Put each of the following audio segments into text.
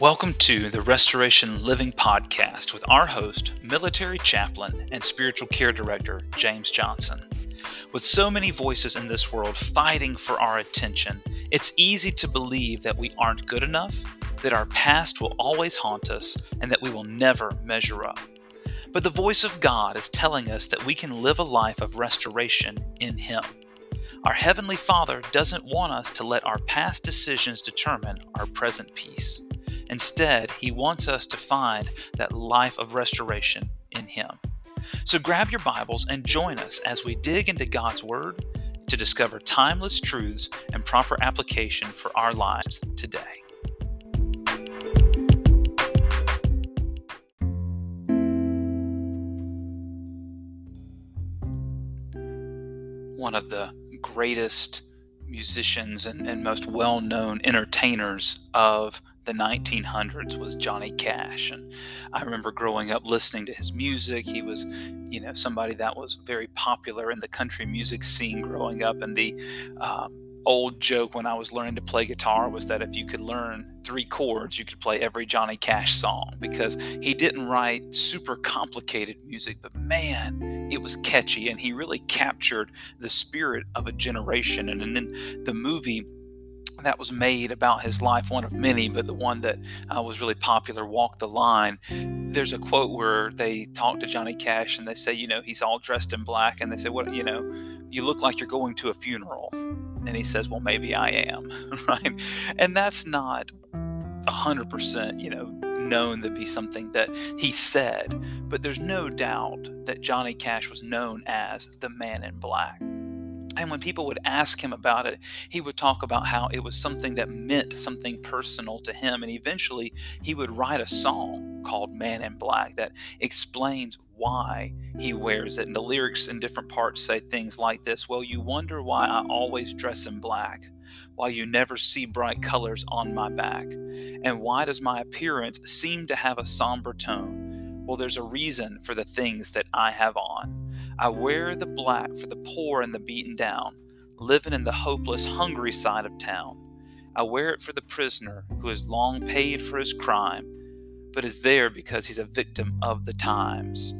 Welcome to the Restoration Living Podcast with our host, military chaplain, and spiritual care director, James Johnson. With so many voices in this world fighting for our attention, it's easy to believe that we aren't good enough, that our past will always haunt us, and that we will never measure up. But the voice of God is telling us that we can live a life of restoration in Him. Our Heavenly Father doesn't want us to let our past decisions determine our present peace. Instead, He wants us to find that life of restoration in Him. So grab your Bibles and join us as we dig into God's Word to discover timeless truths and proper application for our lives today. One of the greatest musicians and, and most well known entertainers of the 1900s was Johnny Cash. And I remember growing up listening to his music. He was, you know, somebody that was very popular in the country music scene growing up. And the um, old joke when I was learning to play guitar was that if you could learn three chords, you could play every Johnny Cash song because he didn't write super complicated music, but man, it was catchy and he really captured the spirit of a generation. And, and then the movie that was made about his life, one of many, but the one that uh, was really popular, Walk the Line. There's a quote where they talk to Johnny Cash and they say, you know, he's all dressed in black. And they say, what, you know, you look like you're going to a funeral. And he says, well, maybe I am, right? And that's not 100%, you know, known to be something that he said, but there's no doubt that Johnny Cash was known as the man in black. And when people would ask him about it, he would talk about how it was something that meant something personal to him. And eventually, he would write a song called Man in Black that explains why he wears it. And the lyrics in different parts say things like this Well, you wonder why I always dress in black, why you never see bright colors on my back, and why does my appearance seem to have a somber tone? Well, there's a reason for the things that I have on. I wear the black for the poor and the beaten down, living in the hopeless, hungry side of town. I wear it for the prisoner who has long paid for his crime, but is there because he's a victim of the times.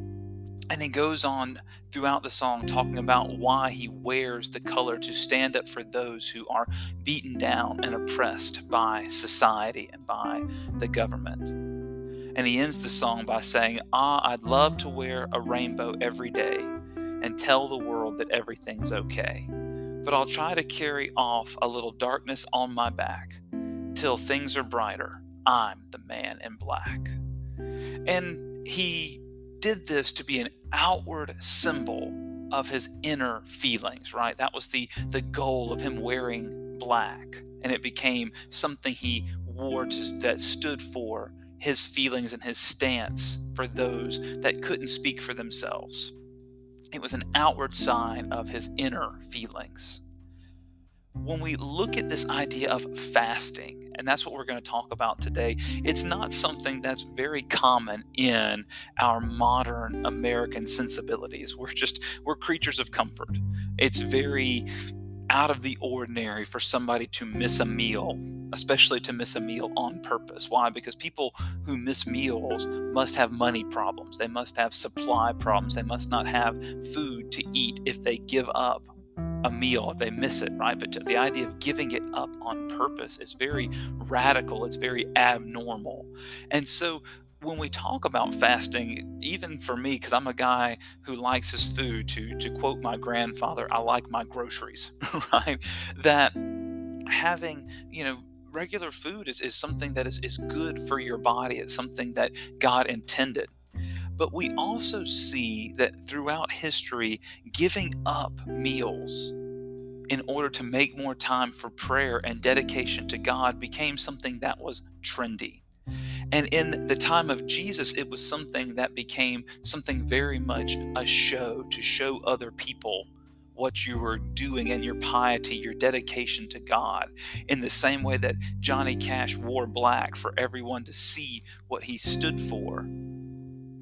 And he goes on throughout the song talking about why he wears the color to stand up for those who are beaten down and oppressed by society and by the government. And he ends the song by saying, Ah, I'd love to wear a rainbow every day and tell the world that everything's okay. But I'll try to carry off a little darkness on my back till things are brighter. I'm the man in black. And he did this to be an outward symbol of his inner feelings, right? That was the, the goal of him wearing black. And it became something he wore to, that stood for his feelings and his stance for those that couldn't speak for themselves. It was an outward sign of his inner feelings. When we look at this idea of fasting, and that's what we're going to talk about today, it's not something that's very common in our modern American sensibilities. We're just, we're creatures of comfort. It's very out of the ordinary for somebody to miss a meal, especially to miss a meal on purpose. Why? Because people who miss meals must have money problems. They must have supply problems. They must not have food to eat if they give up a meal if they miss it, right? But the idea of giving it up on purpose is very radical, it's very abnormal. And so when we talk about fasting, even for me, because I'm a guy who likes his food, to to quote my grandfather, I like my groceries, right? That having, you know, regular food is, is something that is, is good for your body. It's something that God intended. But we also see that throughout history, giving up meals in order to make more time for prayer and dedication to God became something that was trendy. And in the time of Jesus, it was something that became something very much a show to show other people what you were doing and your piety, your dedication to God, in the same way that Johnny Cash wore black for everyone to see what he stood for.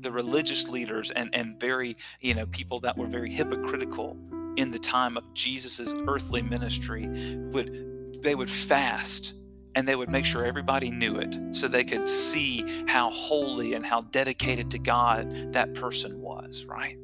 The religious leaders and, and very, you know, people that were very hypocritical in the time of Jesus's earthly ministry would they would fast and they would make sure everybody knew it so they could see how holy and how dedicated to God that person was, right?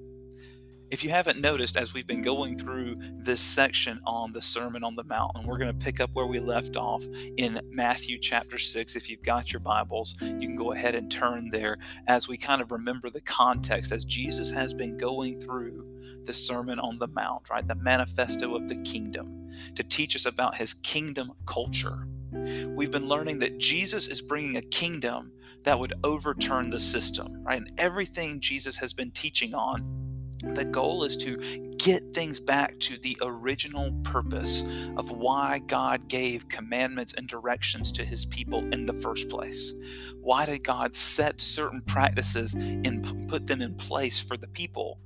If you haven't noticed, as we've been going through this section on the Sermon on the Mount, and we're going to pick up where we left off in Matthew chapter 6. If you've got your Bibles, you can go ahead and turn there as we kind of remember the context as Jesus has been going through the Sermon on the Mount, right? The manifesto of the kingdom to teach us about his kingdom culture. We've been learning that Jesus is bringing a kingdom that would overturn the system, right? And everything Jesus has been teaching on the goal is to get things back to the original purpose of why God gave commandments and directions to his people in the first place. Why did God set certain practices and put them in place for the people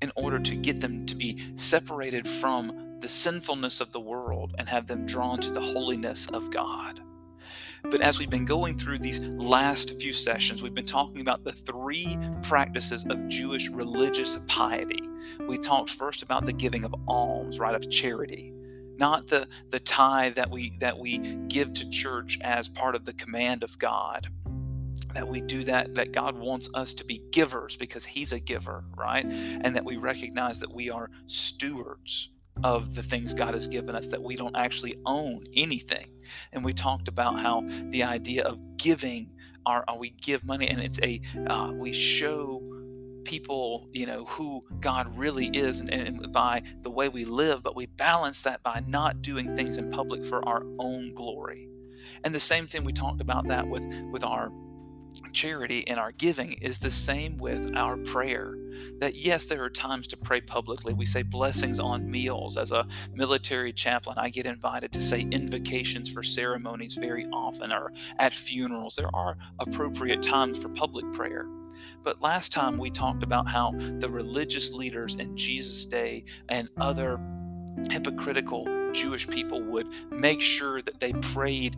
in order to get them to be separated from the sinfulness of the world and have them drawn to the holiness of God? But as we've been going through these last few sessions, we've been talking about the three practices of Jewish religious piety. We talked first about the giving of alms, right, of charity, not the, the tithe that we that we give to church as part of the command of God. That we do that, that God wants us to be givers because He's a giver, right? And that we recognize that we are stewards of the things God has given us, that we don't actually own anything. And we talked about how the idea of giving, our, uh, we give money, and it's a, uh, we show people, you know, who God really is and, and, by the way we live, but we balance that by not doing things in public for our own glory. And the same thing we talked about that with with our charity and our giving is the same with our prayer. That yes, there are times to pray publicly. We say blessings on meals. As a military chaplain, I get invited to say invocations for ceremonies very often or at funerals. There are appropriate times for public prayer. But last time we talked about how the religious leaders in Jesus' day and other hypocritical Jewish people would make sure that they prayed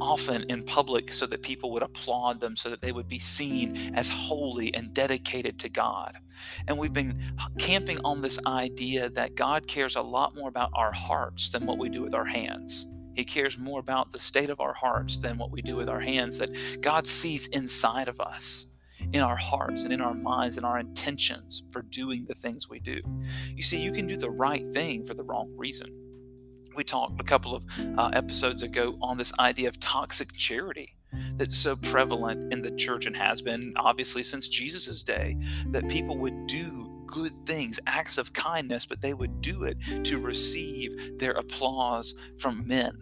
often in public so that people would applaud them, so that they would be seen as holy and dedicated to God. And we've been camping on this idea that God cares a lot more about our hearts than what we do with our hands. He cares more about the state of our hearts than what we do with our hands, that God sees inside of us in our hearts and in our minds and our intentions for doing the things we do. You see, you can do the right thing for the wrong reason we talked a couple of uh, episodes ago on this idea of toxic charity that's so prevalent in the church and has been obviously since Jesus' day that people would do good things, acts of kindness, but they would do it to receive their applause from men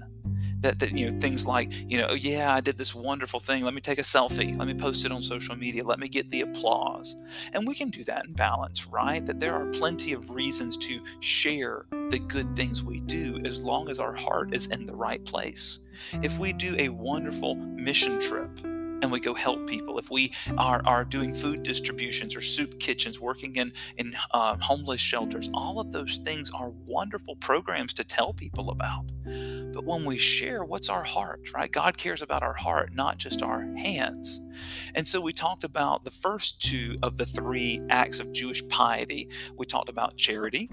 that, that you know things like you know yeah i did this wonderful thing. Let me take a selfie. Let me post it on social media. Let me get the applause. And we can do that in balance right? That there are plenty of reasons to share the good things we do as long as our heart is in the right place. If we do a wonderful mission trip and we go help people, if we are, are doing food distributions or soup kitchens, working in, in uh, homeless shelters, all of those things are wonderful programs to tell people about. But when we share, what's our heart, right? God cares about our heart, not just our hands. And so we talked about the first two of the three acts of Jewish piety. We talked about charity,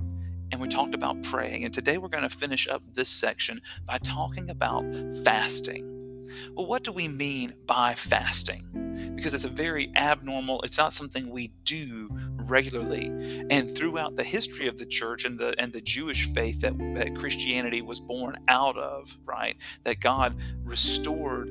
and we talked about praying. And today we're going to finish up this section by talking about fasting. Well, what do we mean by fasting? Because it's a very abnormal, it's not something we do regularly. And throughout the history of the church and the and the Jewish faith that, that Christianity was born out of, right? That God restored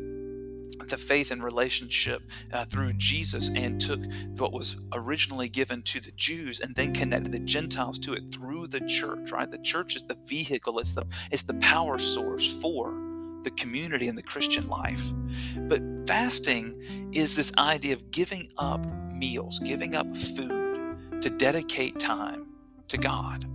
the faith and relationship uh, through Jesus and took what was originally given to the Jews and then connected the Gentiles to it through the church, right? The church is the vehicle, it's the it's the power source for the community and the Christian life. But fasting is this idea of giving up meals, giving up food to dedicate time to God.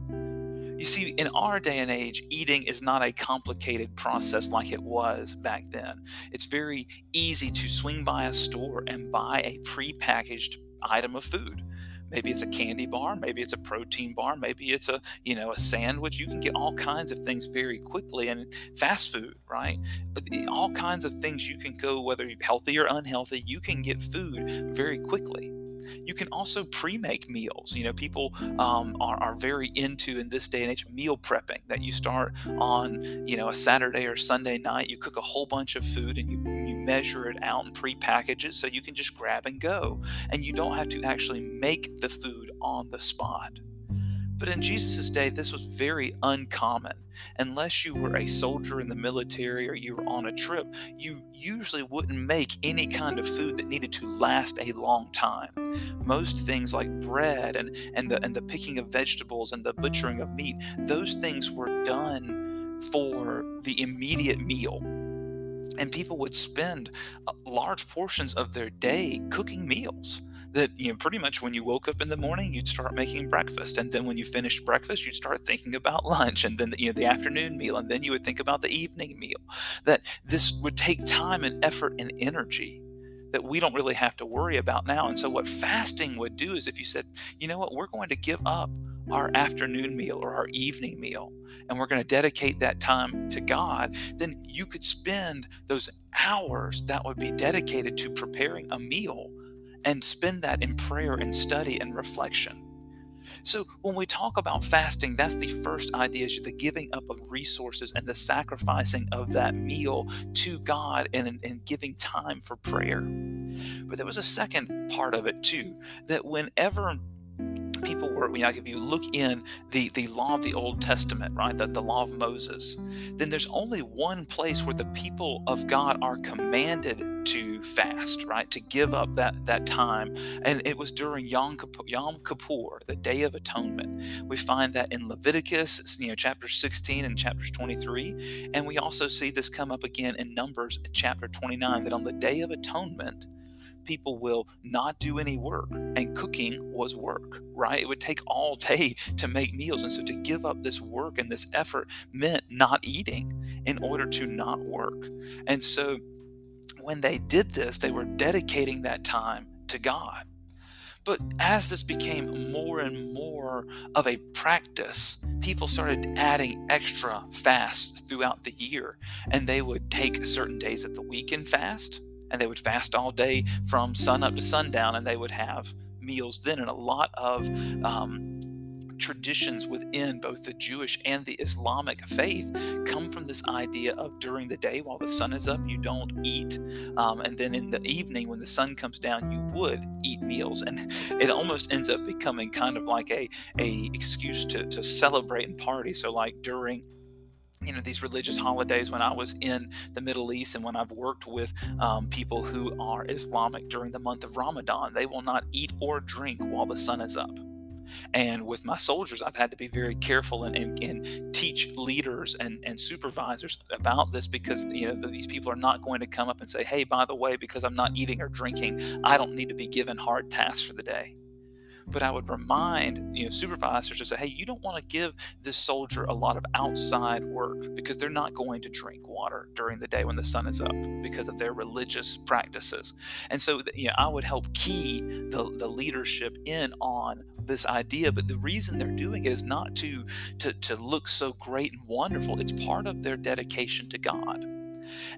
You see, in our day and age, eating is not a complicated process like it was back then. It's very easy to swing by a store and buy a prepackaged item of food maybe it's a candy bar maybe it's a protein bar maybe it's a you know a sandwich. You can get all kinds of things very quickly and fast food right? All kinds of things you can go whether you're healthy or unhealthy you can get food very quickly You can also pre-make meals. You know, people um, are, are very into in this day and age meal prepping. That you start on, you know, a Saturday or Sunday night. You cook a whole bunch of food and you you measure it out and pre-package it so you can just grab and go, and you don't have to actually make the food on the spot. But in Jesus' day, this was very uncommon. Unless you were a soldier in the military or you were on a trip, you usually wouldn't make any kind of food that needed to last a long time. Most things like bread and, and, the, and the picking of vegetables and the butchering of meat, those things were done for the immediate meal. And people would spend uh, large portions of their day cooking meals that you know pretty much when you woke up in the morning you'd start making breakfast and then when you finished breakfast you'd start thinking about lunch and then you know the afternoon meal and then you would think about the evening meal. That this would take time and effort and energy that we don't really have to worry about now. And so what fasting would do is if you said you know what? We're going to give up our afternoon meal or our evening meal and we're going to dedicate that time to God, then you could spend those hours that would be dedicated to preparing a meal and spend that in prayer and study and reflection. So, when we talk about fasting, that's the first idea is the giving up of resources and the sacrificing of that meal to God and, and giving time for prayer. But there was a second part of it too that whenever people were, you know, if you look in the, the law of the Old Testament, right, the, the law of Moses, then there's only one place where the people of God are commanded to fast, right, to give up that, that time. And it was during Yom Kippur, Yom Kippur, the Day of Atonement. We find that in Leviticus, you know, chapter 16 and chapters 23. And we also see this come up again in Numbers chapter 29, that on the Day of Atonement, people will not do any work and cooking was work right it would take all day to make meals and so to give up this work and this effort meant not eating in order to not work and so when they did this they were dedicating that time to god but as this became more and more of a practice, people started adding extra fasts throughout the year. And they would take certain days of the week and fast, and they would fast all day from sun up to sundown and they would have meals then and a lot of um, traditions within both the Jewish and the Islamic faith come from this idea of during the day while the sun is up, you don't eat. Um, and then in the evening, when the sun comes down, you would eat meals. And it almost ends up becoming kind of like a, a excuse to, to celebrate and party. So, like during you know these religious holidays when i was in the middle east and when i've worked with um, people who are islamic during the month of ramadan they will not eat or drink while the sun is up. And with my soldiers i've had to be very careful and, and, and teach leaders and, and supervisors about this because you know these people are not going to come up and say hey by the way because i'm not eating or drinking i don't need to be given hard tasks for the day but I would remind you know supervisors to say, hey, you don't want to give this soldier a lot of outside work because they're not going to drink water during the day when the sun is up because of their religious practices. And so you know, I would help key the, the leadership in on this idea. But the reason they're doing it is not to, to, to look so great and wonderful. It's part of their dedication to God.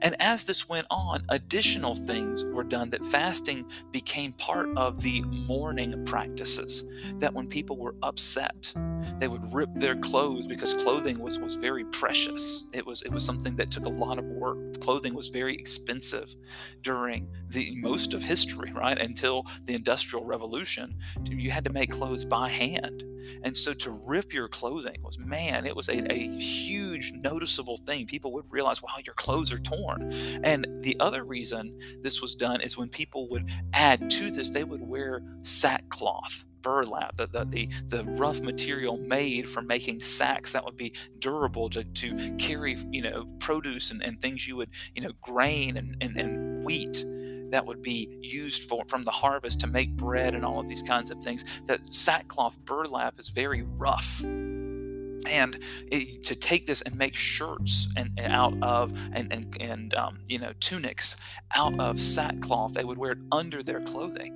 And as this went on, additional things were done that fasting became part of the mourning practices. That when people were upset, they would rip their clothes because clothing was, was very precious. It was it was something that took a lot of work. Clothing was very expensive during the most of history, right? Until the Industrial Revolution. You had to make clothes by hand. And so to rip your clothing was, man, it was a, a huge noticeable thing. People would realize, wow, your clothes are torn. And the other reason this was done is when people would add to this, they would wear sackcloth burlap, the, the, the, the, rough material made for making sacks that would be durable to, to carry, you know, produce and, and things you would, you know, grain and, and, and wheat that would be used for from the harvest to make bread and all of these kinds of things. That sackcloth burlap is very rough. And it, to take this and make shirts and, and out of and and, and um, you know tunics out of sackcloth, they would wear it under their clothing.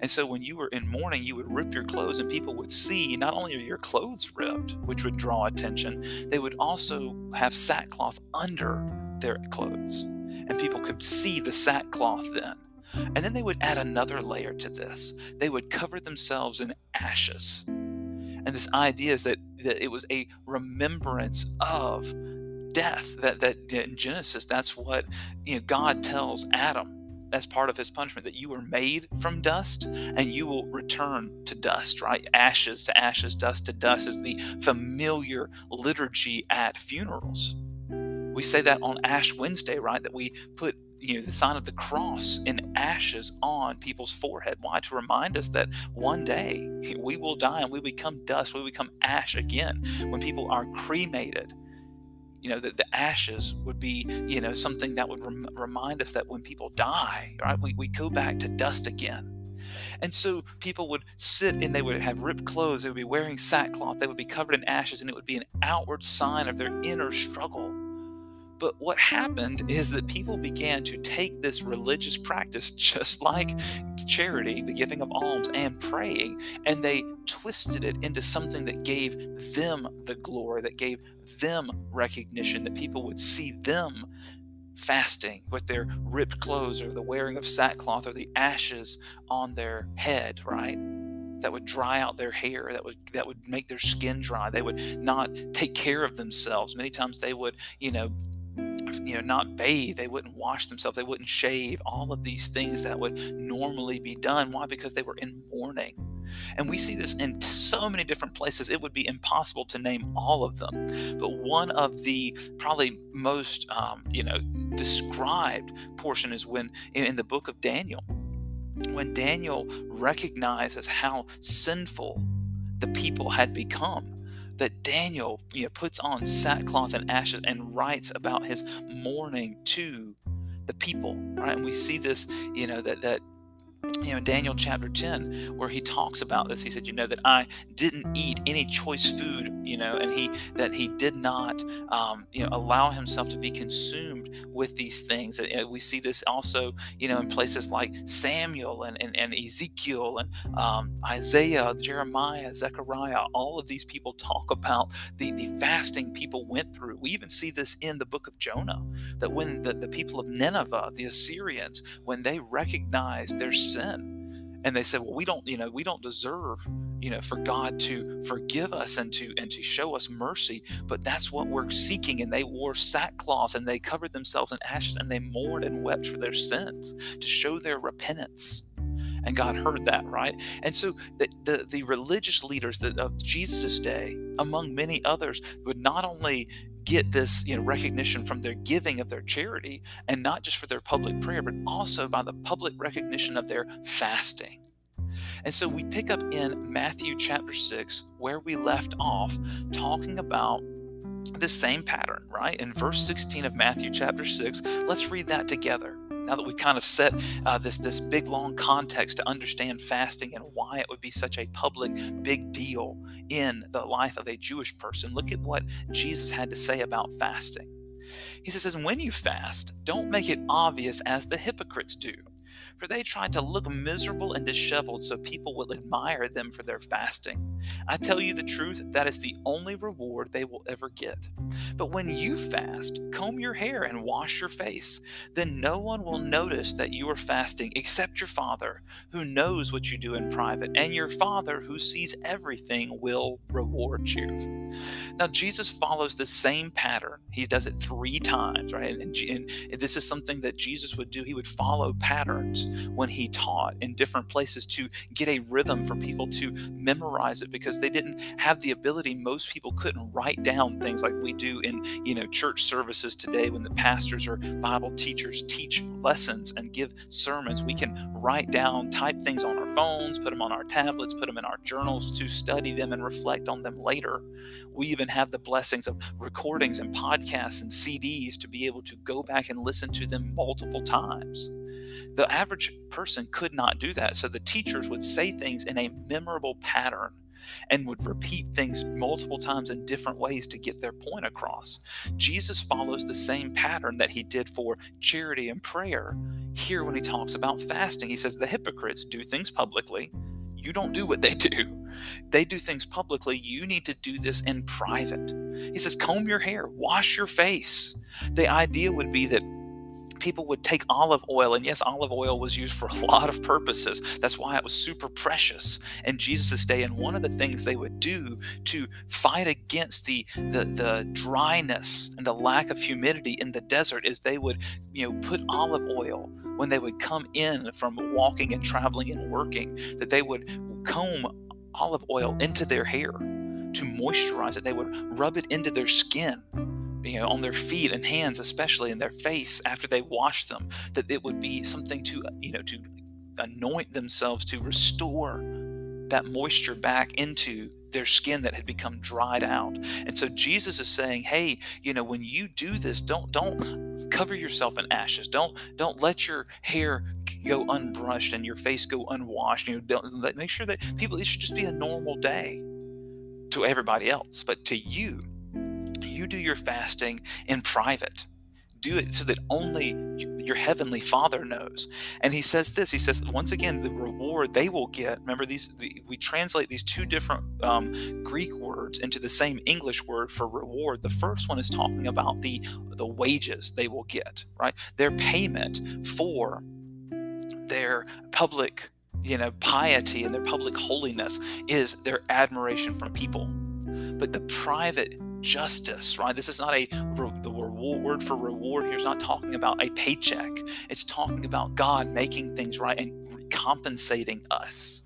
And so when you were in mourning, you would rip your clothes, and people would see not only are your clothes ripped, which would draw attention, they would also have sackcloth under their clothes and people could see the sackcloth then. And then they would add another layer to this. They would cover themselves in ashes. And this idea is that, that it was a remembrance of death. That that in Genesis, that's what you know God tells Adam as part of his punishment that you were made from dust and you will return to dust right ashes to ashes dust to dust is the familiar liturgy at funerals we say that on ash wednesday right? That we put you know the sign of the cross in ashes on people's forehead. Why? To remind us that one day we will die and we become dust we become ash again. When people are cremated you know that the ashes would be you know something that would rem- remind us that when people die right we, we go back to dust again. And so people would sit and they would have ripped clothes they would be wearing sackcloth they would be covered in ashes and it would be an outward sign of their inner struggle but what happened is that people began to take this religious practice, just like charity, the giving of alms, and praying, and they twisted it into something that gave them the glory, that gave them recognition, that people would see them fasting with their ripped clothes or the wearing of sackcloth or the ashes on their head, right? that would dry out their hair that would that would make their skin dry they would not take care of themselves many times they would you know you know not bathe they wouldn't wash themselves they wouldn't shave all of these things that would normally be done. Why? Because they were in mourning. And we see this in so many different places it would be impossible to name all of them. But one of the probably most um, you know described portion is when in, the book of daniel when daniel recognizes how sinful the people had become that Daniel you know, puts on sackcloth and ashes and writes about his mourning to the people, right? And we see this, you know, that that you know, Daniel chapter 10, where he talks about this, he said, you know, that I didn't eat any choice food, you know, and he that he did not, um, you know, allow himself to be consumed with these things. And we see this also, you know, in places like Samuel and, and, and Ezekiel and um, Isaiah, Jeremiah, Zechariah. All of these people talk about the, the fasting people went through. We even see this in the book of Jonah, that when the, the people of Nineveh, the Assyrians, when they recognized their sin, and they said well we don't you know we don't deserve you know for god to forgive us and to and to show us mercy but that's what we're seeking. And they wore sackcloth and they covered themselves in ashes and they mourned and wept for their sins to show their repentance. And god heard that right? And so the the, the religious leaders of jesus' day among many others would not only get this you know recognition from their giving of their charity and not just for their public prayer but also by the public recognition of their fasting. And so we pick up in Matthew chapter 6 where we left off talking about the same pattern right? In verse 16 of Matthew chapter 6 let's read that together now that we've kind of set uh, this this big long context to understand fasting and why it would be such a public big deal in the life of a Jewish person, look at what Jesus had to say about fasting. He says, When you fast, don't make it obvious as the hypocrites do for they tried to look miserable and disheveled so people will admire them for their fasting. I tell you the truth, that is the only reward they will ever get. But when you fast, comb your hair and wash your face. Then no one will notice that you are fasting except your Father, who knows what you do in private, and your Father, who sees everything, will reward you. Now, Jesus follows the same pattern. He does it three times, right? And, and, and this is something that Jesus would do. He would follow patterns when he taught in different places to get a rhythm for people to memorize it because they didn't have the ability. Most people couldn't write down things like we do in you know church services today when the pastors or bible teachers teach lessons and give sermons. We can write down type things on our phones put them on our tablets put them in our journals to study them and reflect on them later. We even have the blessings of recordings and podcasts and CDs to be able to go back and listen to them multiple times the average person could not do that. So the teachers would say things in a memorable pattern and would repeat things multiple times in different ways to get their point across. Jesus follows the same pattern that he did for charity and prayer here when he talks about fasting. He says the hypocrites do things publicly. You don't do what they do. They do things publicly. You need to do this in private. He says, comb your hair, wash your face. The idea would be that people would take olive oil, and yes, olive oil was used for a lot of purposes. That's why it was super precious in Jesus' day. And one of the things they would do to fight against the, the, the dryness and the lack of humidity in the desert is they would, you know, put olive oil when they would come in from walking and traveling and working, that they would comb olive oil into their hair to moisturize it. They would rub it into their skin you know, on their feet and hands, especially in their face after they wash them, that it would be something to, uh, you know, to anoint themselves to restore that moisture back into their skin that had become dried out. And so Jesus is saying, "Hey, you know, when you do this, don't don't cover yourself in ashes. Don't don't let your hair go unbrushed and your face go unwashed. You know, don't make sure that people it should just be a normal day to everybody else, but to you, you do your fasting in private. Do it so that only your heavenly Father knows. And he says this. He says once again, the reward they will get. Remember these. The, we translate these two different um, Greek words into the same English word for reward. The first one is talking about the the wages they will get. Right, their payment for their public you know piety and their public holiness is their admiration from people but the private justice, right? This is not a the word for reward here is not talking about a paycheck. It's talking about God making things right and compensating us.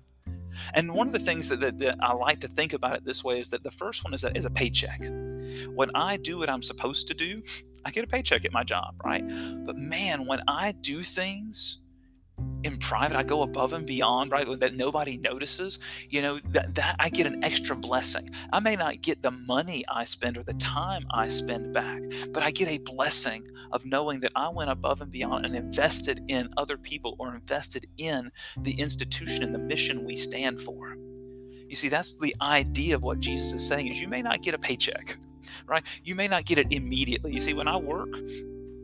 And one of the things that, that, that, I like to think about it this way is that the first one is a, is a paycheck. When I do what I'm supposed to do, I get a paycheck at my job, right? But man, when I do things in private i go above and beyond right that nobody notices you know that, that i get an extra blessing. I may not get the money i spend or the time i spend back but i get a blessing of knowing that i went above and beyond and invested in other people or invested in the institution and the mission we stand for. You see that's the idea of what jesus is saying is you may not get a paycheck right? You may not get it immediately. You see when i work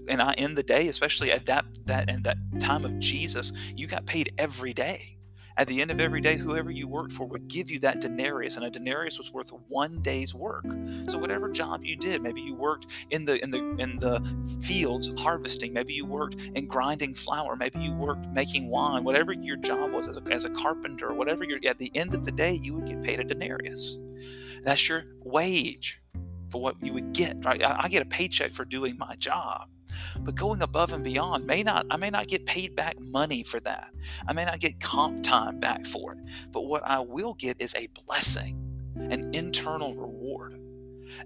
and I end the day, especially at that that and that time of Jesus, you got paid every day. At the end of every day, whoever you worked for would give you that denarius, and a denarius was worth one day's work. So whatever job you did, maybe you worked in the in the in the fields harvesting, maybe you worked in grinding flour, maybe you worked making wine, whatever your job was as a, as a carpenter, whatever you're at the end of the day, you would get paid a denarius. That's your wage for what you would get, right? I, I get a paycheck for doing my job. But going above and beyond may not, I may not get paid back money for that. I may not get comp time back for it. But what I will get is a blessing, an internal reward.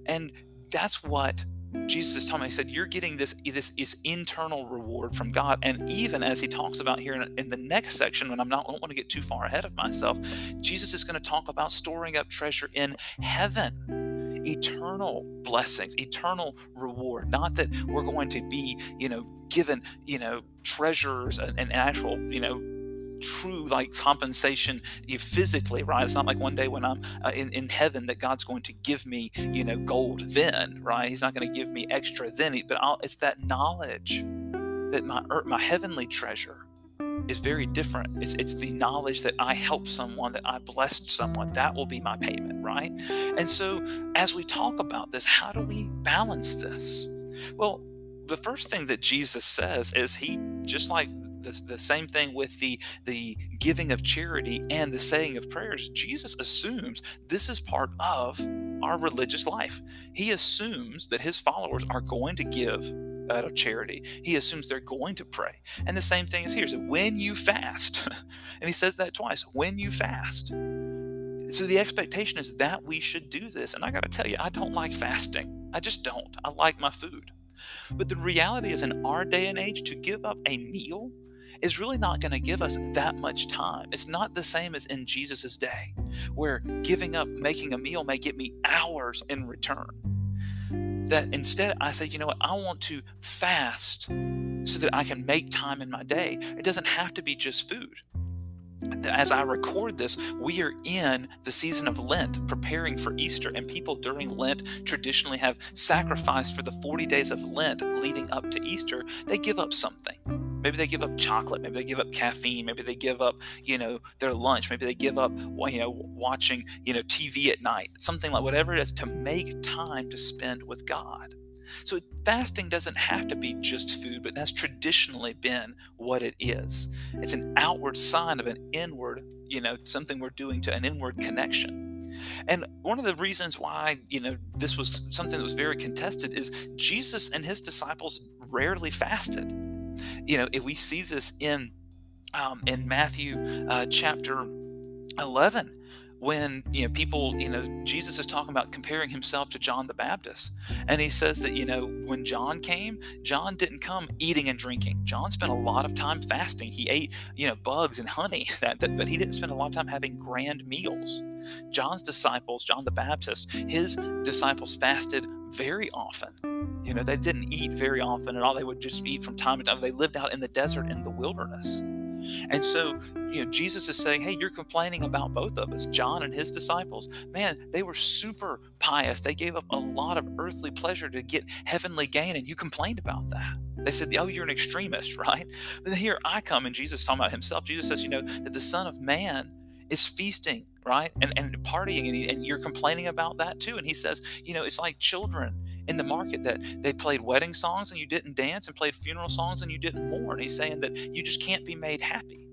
And that's what Jesus is telling me. He said, You're getting this, this, this internal reward from God. And even as he talks about here in, in the next section, when I'm not, I don't want to get too far ahead of myself, Jesus is going to talk about storing up treasure in heaven eternal blessings, eternal reward. Not that we're going to be, you know, given, you know, treasures and, and actual, you know, true like compensation physically right it's not like one day when i'm uh, in, in heaven that god's going to give me you know gold then right he's not going to give me extra then but I'll, it's that knowledge that my my heavenly treasure is very different. It's it's the knowledge that I helped someone, that I blessed someone. That will be my payment, right? And so as we talk about this, how do we balance this? Well, the first thing that Jesus says is he just like the, the same thing with the the giving of charity and the saying of prayers jesus assumes this is part of our religious life he assumes that his followers are going to give out of charity. He assumes they're going to pray. And the same thing is here. So when you fast, and he says that twice, when you fast. So the expectation is that we should do this. And I got to tell you, I don't like fasting. I just don't. I like my food. But the reality is, in our day and age, to give up a meal is really not going to give us that much time. It's not the same as in Jesus' day, where giving up making a meal may get me hours in return that instead I say, you know what, I want to fast so that I can make time in my day. It doesn't have to be just food. As I record this, we are in the season of Lent, preparing for Easter, and people during Lent traditionally have sacrificed for the 40 days of Lent leading up to Easter. They give up something Maybe they give up chocolate. Maybe they give up caffeine. Maybe they give up, you know, their lunch. Maybe they give up, you know, watching, you know, TV at night. Something like whatever it is to make time to spend with God. So fasting doesn't have to be just food, but that's traditionally been what it is. It's an outward sign of an inward, you know, something we're doing to an inward connection. And one of the reasons why, you know, this was something that was very contested is Jesus and his disciples rarely fasted. You know, if we see this in um, in Matthew uh, chapter 11 when you know people you know jesus is talking about comparing himself to john the baptist and he says that you know when john came john didn't come eating and drinking. John spent a lot of time fasting. He ate you know bugs and honey that, that but he didn't spend a lot of time having grand meals. John's disciples john the baptist his disciples fasted very often you know they didn't eat very often at all they would just eat from time to time they lived out in the desert in the wilderness and so, you know, Jesus is saying, hey, you're complaining about both of us, John and his disciples. Man, they were super pious. They gave up a lot of earthly pleasure to get heavenly gain, and you complained about that. They said, oh, you're an extremist, right? But here I come, and Jesus talking about himself. Jesus says, you know, that the Son of Man is feasting right and, and partying and, he, and you're complaining about that too and he says you know it's like children in the market that they played wedding songs and you didn't dance and played funeral songs and you didn't mourn he's saying that you just can't be made happy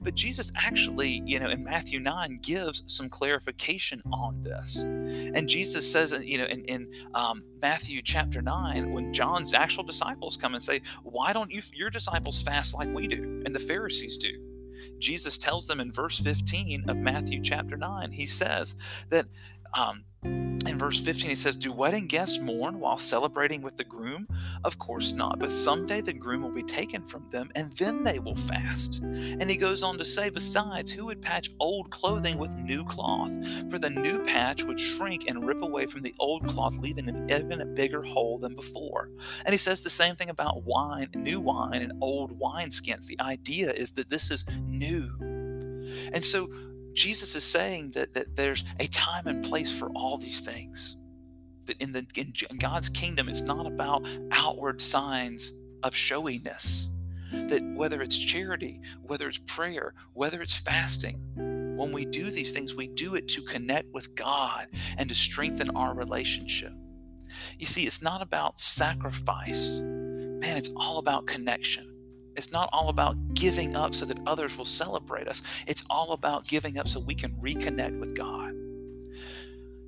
but Jesus actually, you know, in Matthew 9 gives some clarification on this. And Jesus says, you know, in, in um, Matthew chapter 9, when John's actual disciples come and say, Why don't you, your disciples fast like we do? And the Pharisees do. Jesus tells them in verse 15 of Matthew chapter 9, he says that um, in verse 15 he says do wedding guests mourn while celebrating with the groom? Of course not but someday the groom will be taken from them and then they will fast. And he goes on to say besides who would patch old clothing with new cloth? For the new patch would shrink and rip away from the old cloth leaving an even bigger hole than before. And he says the same thing about wine new wine and old wineskins. The idea is that this is new. And so Jesus is saying that, that there's a time and place for all these things. That in the in God's kingdom, it's not about outward signs of showiness. That whether it's charity, whether it's prayer, whether it's fasting, when we do these things, we do it to connect with God and to strengthen our relationship. You see, it's not about sacrifice. Man, it's all about connection. It's not all about giving up so that others will celebrate us. It's all about giving up so we can reconnect with God.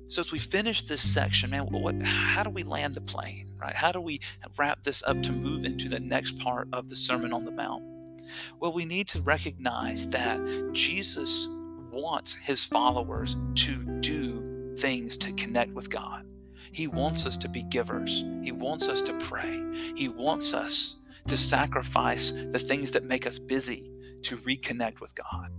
So as we finish this section, man, what how do we land the plane, right? How do we wrap this up to move into the next part of the Sermon on the Mount? Well, we need to recognize that Jesus wants his followers to do things to connect with God. He wants us to be givers. He wants us to pray. He wants us to sacrifice the things that make us busy to reconnect with God.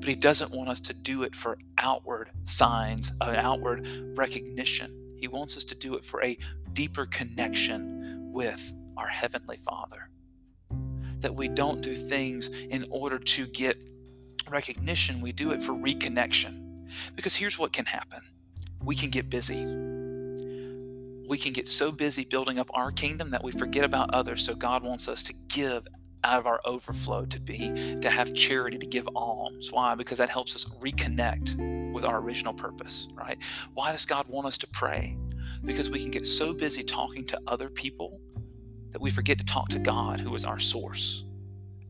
But He doesn't want us to do it for outward signs, an outward recognition. He wants us to do it for a deeper connection with our Heavenly Father. That we don't do things in order to get recognition, we do it for reconnection. Because here's what can happen we can get busy we can get so busy building up our kingdom that we forget about others. So God wants us to give out of our overflow to be to have charity to give alms. Why? Because that helps us reconnect with our original purpose right? Why does god want us to pray? Because we can get so busy talking to other people that we forget to talk to god who is our source.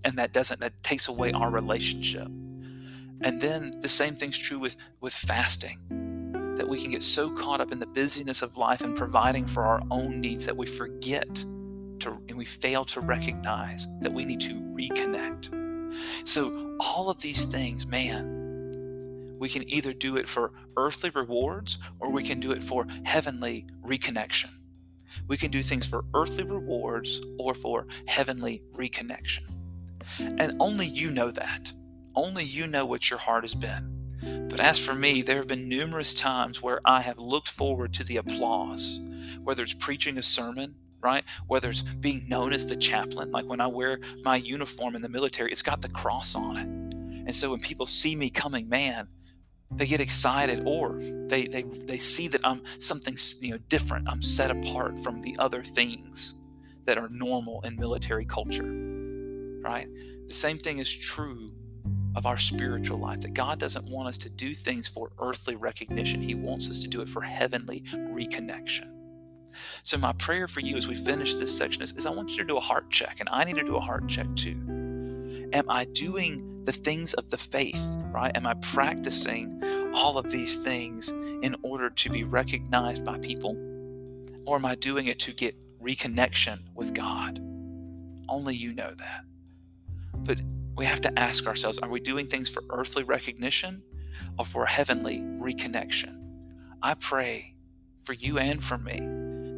And that doesn't that takes away our relationship. And then the same thing's true with with fasting that we can get so caught up in the busyness of life and providing for our own needs that we forget to, and we fail to recognize that we need to reconnect. So, all of these things, man, we can either do it for earthly rewards or we can do it for heavenly reconnection. We can do things for earthly rewards or for heavenly reconnection. And only you know that. Only you know what your heart has been. But as for me, there have been numerous times where I have looked forward to the applause, whether it's preaching a sermon, right? Whether it's being known as the chaplain, like when I wear my uniform in the military, it's got the cross on it. And so when people see me coming, man, they get excited or they, they, they see that I'm something you know different. I'm set apart from the other things that are normal in military culture, right? The same thing is true of our spiritual life. That God doesn't want us to do things for earthly recognition, He wants us to do it for heavenly reconnection. So, my prayer for you as we finish this section is, is I want you to do a heart check, and I need to do a heart check too. Am I doing the things of the faith, right? Am I practicing all of these things in order to be recognized by people? Or am I doing it to get reconnection with God? Only you know that. But we have to ask ourselves are we doing things for earthly recognition or for heavenly reconnection? I pray for you and for me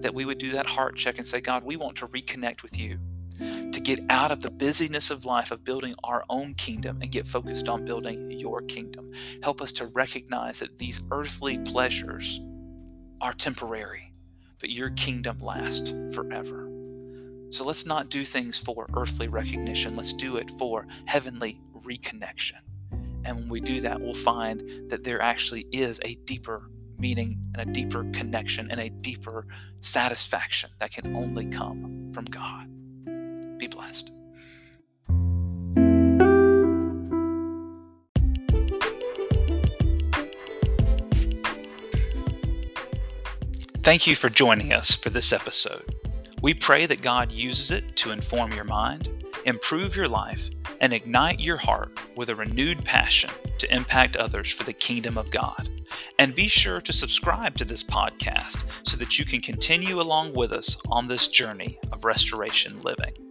that we would do that heart check and say, God, we want to reconnect with you, to get out of the busyness of life of building our own kingdom and get focused on building your kingdom. Help us to recognize that these earthly pleasures are temporary, but your kingdom lasts forever. So let's not do things for earthly recognition, let's do it for heavenly reconnection. And when we do that, we'll find that there actually is a deeper meaning and a deeper connection and a deeper satisfaction that can only come from God. Be blessed. Thank you for joining us for this episode. We pray that God uses it to inform your mind, improve your life, and ignite your heart with a renewed passion to impact others for the kingdom of God. And be sure to subscribe to this podcast so that you can continue along with us on this journey of restoration living.